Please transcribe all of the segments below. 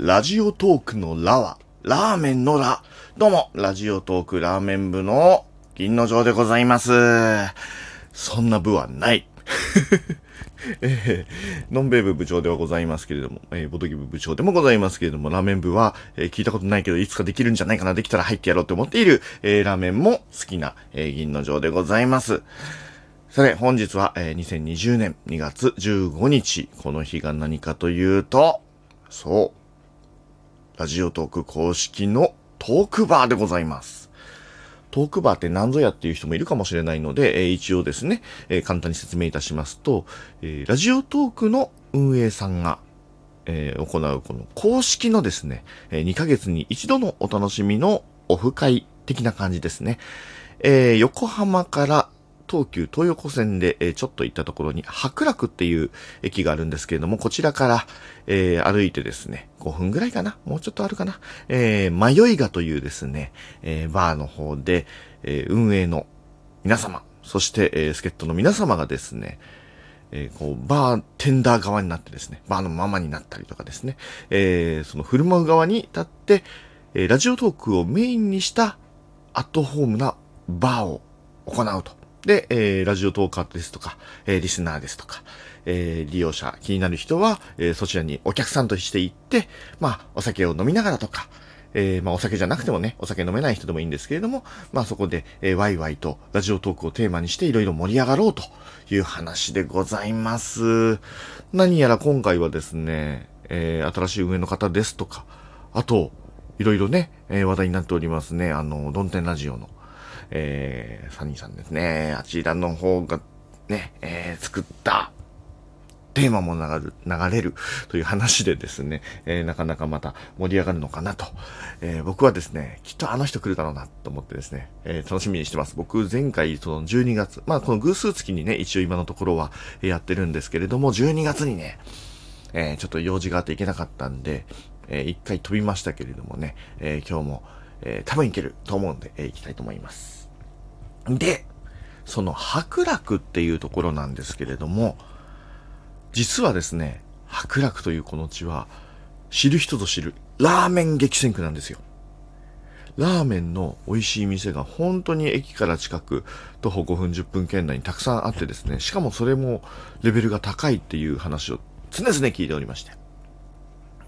ラジオトークのラは、ラーメンのラ。どうも、ラジオトークラーメン部の銀の城でございます。そんな部はない。えー、のんべい部部長ではございますけれども、えー、ボトギ部部長でもございますけれども、ラーメン部は、えー、聞いたことないけど、いつかできるんじゃないかな、できたら入ってやろうと思っている、えー、ラーメンも好きな、えー、銀の城でございます。さて、本日は、えー、2020年2月15日。この日が何かというと、そう。ラジオトーク公式のトークバーでございます。トークバーって何ぞやっていう人もいるかもしれないので、えー、一応ですね、えー、簡単に説明いたしますと、えー、ラジオトークの運営さんが、えー、行うこの公式のですね、えー、2ヶ月に一度のお楽しみのオフ会的な感じですね。えー、横浜から東急東横線で、え、ちょっと行ったところに、白楽っていう駅があるんですけれども、こちらから、えー、歩いてですね、5分ぐらいかなもうちょっとあるかなえー、迷いがというですね、えー、バーの方で、え、運営の皆様、そして、えー、助っ人の皆様がですね、えー、こう、バーテンダー側になってですね、バーのママになったりとかですね、えー、その振る舞う側に立って、えー、ラジオトークをメインにしたアットホームなバーを行うと。で、えー、ラジオトーカーですとか、えー、リスナーですとか、えー、利用者、気になる人は、えー、そちらにお客さんとして行って、まあ、お酒を飲みながらとか、えー、まあ、お酒じゃなくてもね、お酒飲めない人でもいいんですけれども、まあ、そこで、えー、ワイワイとラジオトークをテーマにしていろいろ盛り上がろうという話でございます。何やら今回はですね、えー、新しい運営の方ですとか、あと、いろいろね、えー、話題になっておりますね、あの、ドンテンラジオの、えー、サニーさんですね。あちらの方がね、えー、作ったテーマも流、れるという話でですね、えー、なかなかまた盛り上がるのかなと。えー、僕はですね、きっとあの人来るだろうなと思ってですね、えー、楽しみにしてます。僕前回その12月、まあこの偶数月にね、一応今のところはやってるんですけれども、12月にね、え、ちょっと用事があって行けなかったんで、えー、一回飛びましたけれどもね、え、今日も、え、多分行けると思うんで、え、行きたいと思います。で、その白楽っていうところなんですけれども、実はですね、白楽というこの地は、知る人ぞ知るラーメン激戦区なんですよ。ラーメンの美味しい店が本当に駅から近く、徒歩5分10分圏内にたくさんあってですね、しかもそれもレベルが高いっていう話を常々聞いておりまして。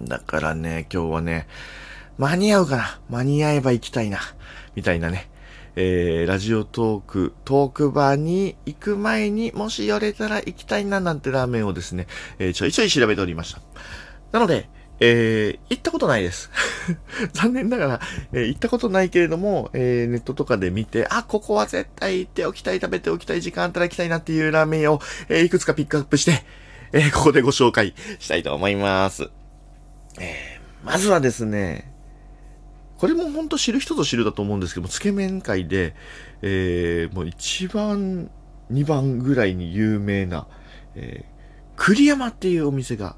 だからね、今日はね、間に合うかな間に合えば行きたいな。みたいなね、えー、ラジオトーク、トークバーに行く前にもし寄れたら行きたいななんてラーメンをですね、えー、ちょいちょい調べておりました。なので、えー、行ったことないです。残念ながら、えー、行ったことないけれども、えー、ネットとかで見て、あ、ここは絶対行っておきたい、食べておきたい、時間あったら行きたいなっていうラーメンを、え、いくつかピックアップして、え、ここでご紹介したいと思います。え、まずはですね、これも本当知る人ぞ知るだと思うんですけども、つけ麺界で、えー、もう一番、二番ぐらいに有名な、えー、栗山っていうお店が、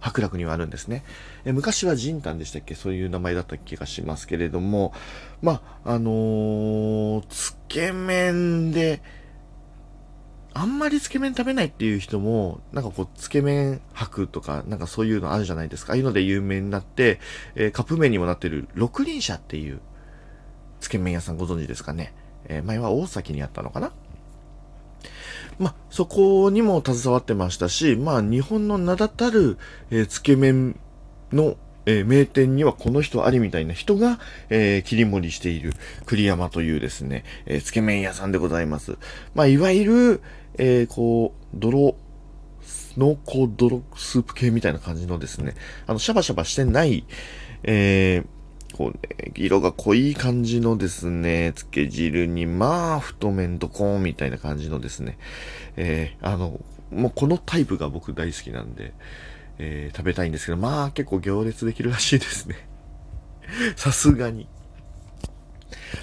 白楽にはあるんですね。え、昔はジンタンでしたっけ？そういう名前だった気がしますけれども、まあ、あのー、つけ麺で、あんまりつけ麺食べないっていう人も、なんかこう、つけ麺博とか、なんかそういうのあるじゃないですか。ああいうので有名になって、えー、カップ麺にもなってる六輪車っていう、つけ麺屋さんご存知ですかね。えー、前は大崎にあったのかなまあ、そこにも携わってましたし、まあ、日本の名だたる、えー、つけ麺の、えー、名店にはこの人ありみたいな人が、えー、切り盛りしている栗山というですね、えー、つけ麺屋さんでございます。まあ、いわゆる、えー、こう、泥、濃厚泥スープ系みたいな感じのですね、あの、シャバシャバしてない、えー、こうね、色が濃い感じのですね、漬け汁に、まあ、太麺ドコーンみたいな感じのですね、えー、あの、もうこのタイプが僕大好きなんで、えー、食べたいんですけど、まあ結構行列できるらしいですね。さすがに。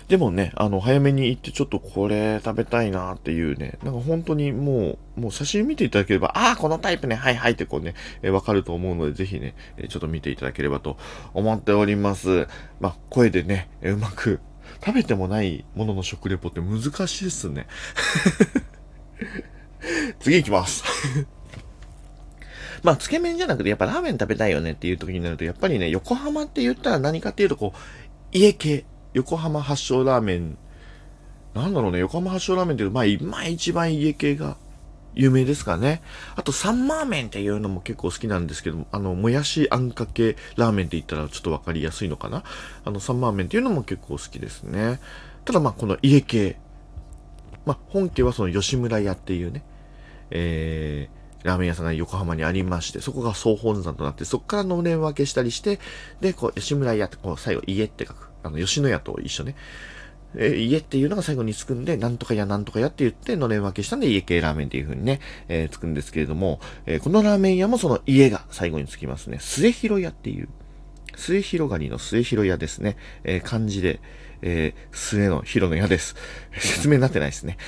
でもね、あの、早めに行ってちょっとこれ食べたいなっていうね、なんか本当にもう、もう写真見ていただければ、ああ、このタイプね、はいはいってこうね、えー、わかると思うので、ぜひね、え、ちょっと見ていただければと思っております。まあ、声でね、うまく、食べてもないものの食レポって難しいっすね。次行きます。まあ、つけ麺じゃなくて、やっぱラーメン食べたいよねっていう時になると、やっぱりね、横浜って言ったら何かっていうと、こう、家系、横浜発祥ラーメン、なんだろうね、横浜発祥ラーメンっていう、まあ、今一番家系が有名ですかね。あと、サンマーメンっていうのも結構好きなんですけど、あの、もやしあんかけラーメンって言ったらちょっとわかりやすいのかな。あの、サンマーメンっていうのも結構好きですね。ただまあ、この家系。まあ、本家はその吉村屋っていうね、えー、ラーメン屋さんが横浜にありまして、そこが総本山となって、そこからのれん分けしたりして、で、こう、吉村屋って、こう、最後、家って書く。あの、吉野家と一緒ね。えー、家っていうのが最後につくんで、なんとかやなんとかやって言って、のれん分けしたんで、家系ラーメンっていう風にね、えー、つくんですけれども、えー、このラーメン屋もその家が最後につきますね。末広屋っていう、末広がりの末広屋ですね。えー、漢字で、えー、末の広の屋です。説明になってないですね。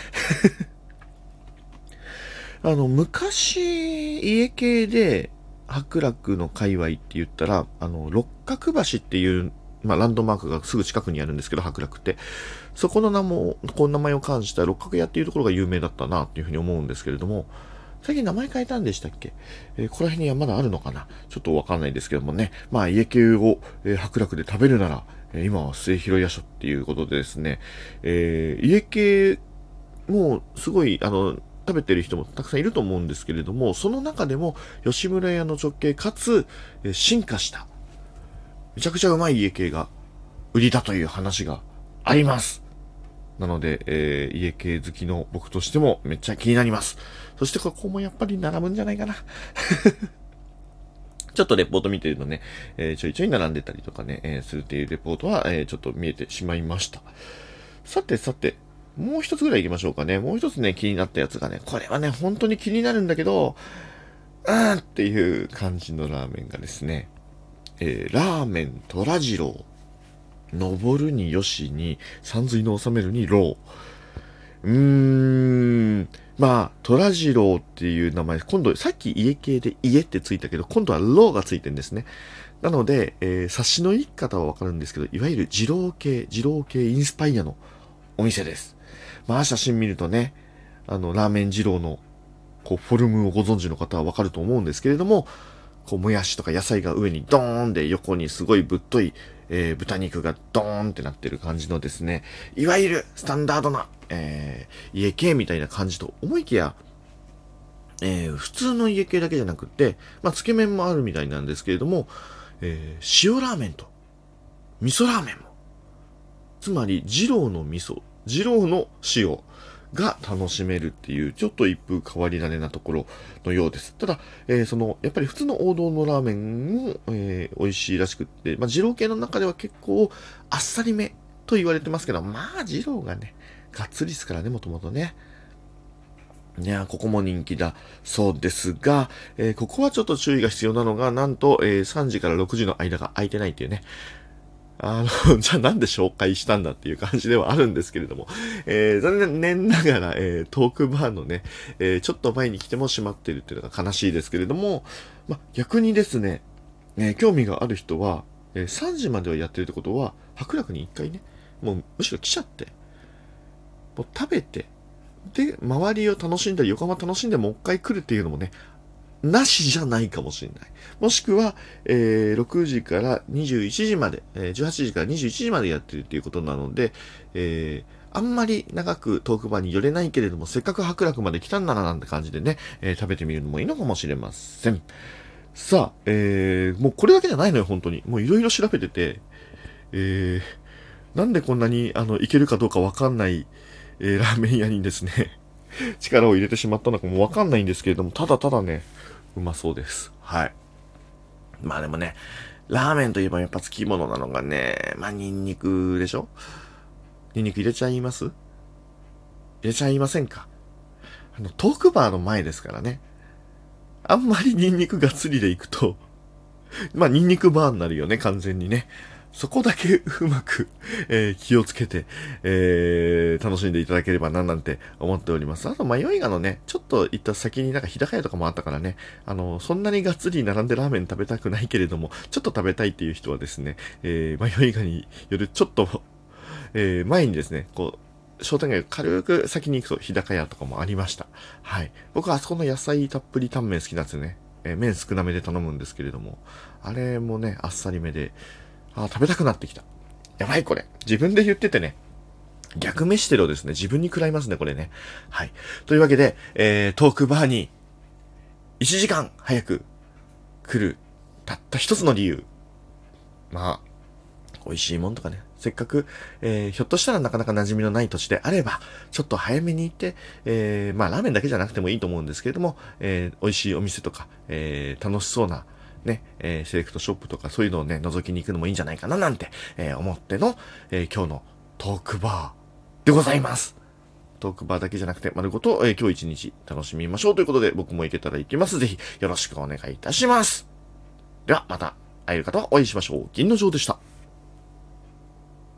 あの、昔、家系で、白楽の界隈って言ったら、あの、六角橋っていうまあ、ランドマークがすぐ近くにあるんですけど、白楽って。そこの名も、この名前を冠した六角屋っていうところが有名だったな、っていうふうに思うんですけれども、最近名前変えたんでしたっけ？えー、ここら辺にはまだあるのかな？ちょっとわかんないですけどもね。まあ、家系を、えー、白楽で食べるなら、えー、今は末広屋所っていうことでですね、えー、家系もうすごい、あの、食べてる人もたくさんいると思うんですけれども、その中でも吉村屋の直系かつ、え進化しためちゃくちゃうまい家系が売りだという話があります。なので、えー、家系好きの僕としてもめっちゃ気になります。そしてここもやっぱり並ぶんじゃないかな。ちょっとレポート見てるとね、えー、ちょいちょい並んでたりとかね、えー、するっていうレポートは、えー、ちょっと見えてしまいました。さてさて、もう一つぐらい行きましょうかね。もう一つね、気になったやつがね、これはね、本当に気になるんだけど、うんっていう感じのラーメンがですね、えー、ラーメン虎次郎。登るによしに、三髄の収めるにろう。うーん。まあ、虎次郎っていう名前、今度、さっき家系で家ってついたけど、今度はろうがついてるんですね。なので、えー、察しのいい方はわかるんですけど、いわゆる二郎系、二郎系インスパイアのお店です。まあ、写真見るとね、あの、ラーメン二郎の、こう、フォルムをご存知の方はわかると思うんですけれども、こう、もやしとか野菜が上にドーンで横にすごいぶっとい、えー、豚肉がドーンってなってる感じのですね、いわゆるスタンダードな、えー、家系みたいな感じと思いきや、えー、普通の家系だけじゃなくて、まあ、つけ麺もあるみたいなんですけれども、えー、塩ラーメンと、味噌ラーメンも。つまり、二郎の味噌、二郎の塩、が楽しめるっていう、ちょっと一風変わり種なところのようです。ただ、えー、その、やっぱり普通の王道のラーメンも、えー、美味しいらしくって、まあ、二郎系の中では結構あっさりめと言われてますけど、まあ、二郎がね、がっつりですからね、もともとね。いや、ここも人気だそうですが、えー、ここはちょっと注意が必要なのが、なんと、えー、3時から6時の間が空いてないっていうね。あの、じゃあなんで紹介したんだっていう感じではあるんですけれども、えー、残念ながら、えー、トークバーのね、えー、ちょっと前に来ても閉まってるっていうのが悲しいですけれども、ま、逆にですね、えー、興味がある人は、えー、3時まではやってるってことは、白楽に一回ね、もうむしろ来ちゃって、もう食べて、で、周りを楽しんだり、横浜楽しんでもう一回来るっていうのもね、なしじゃないかもしれない。もしくは、えー、6時から21時まで、えー、18時から21時までやってるっていうことなので、えー、あんまり長くトークバーに寄れないけれども、せっかく白楽まで来たんならなんて感じでね、えー、食べてみるのもいいのかもしれません。さあ、えー、もうこれだけじゃないのよ、本当に。もういろいろ調べてて、えー、なんでこんなに、あの、いけるかどうかわかんない、えー、ラーメン屋にですね、力を入れてしまったのかもわかんないんですけれども、ただただね、うまそうです。はい。まあでもね、ラーメンといえばやっぱつきものなのがね、まあニンニクでしょ？ニンニク入れちゃいます？入れちゃいませんか？あの、トークバーの前ですからね。あんまりニンニクがっつりでいくと、まあニンニクバーになるよね、完全にね。そこだけうまく、えー、気をつけて、えー、楽しんでいただければななんて思っております。あと、迷いがのね、ちょっと行った先になんか日高屋とかもあったからね、あの、そんなにがっつり並んでラーメン食べたくないけれども、ちょっと食べたいっていう人はですね、えー、迷いがによるちょっと、え、前にですね、こう、商店街軽く先に行くと日高屋とかもありました。はい。僕はあそこの野菜たっぷりタンメン好きなんですよね。えー麺少なめで頼むんですけれども、あれもね、あっさりめで、あ食べたくなってきた。やばいこれ。自分で言っててね、逆飯テロですね。自分に食らいますね、これね。はい。というわけで、えー、トークバーに、1時間早く来る、たった一つの理由。まあ、美味しいもんとかね。せっかく、えー、ひょっとしたらなかなか馴染みのない土地であれば、ちょっと早めに行って、えー、まあ、ラーメンだけじゃなくてもいいと思うんですけれども、えー、美味しいお店とか、えー、楽しそうな、ね、えー、セレクトショップとかそういうのをね、覗きに行くのもいいんじゃないかななんて、えー、思っての、えー、今日のトークバーでございます。トークバーだけじゃなくて、丸ごと、え今日一日楽しみましょうということで、僕も行けたら行きます。ぜひ、よろしくお願いいたします。では、また、会える方はお会いしましょう。銀の城でした。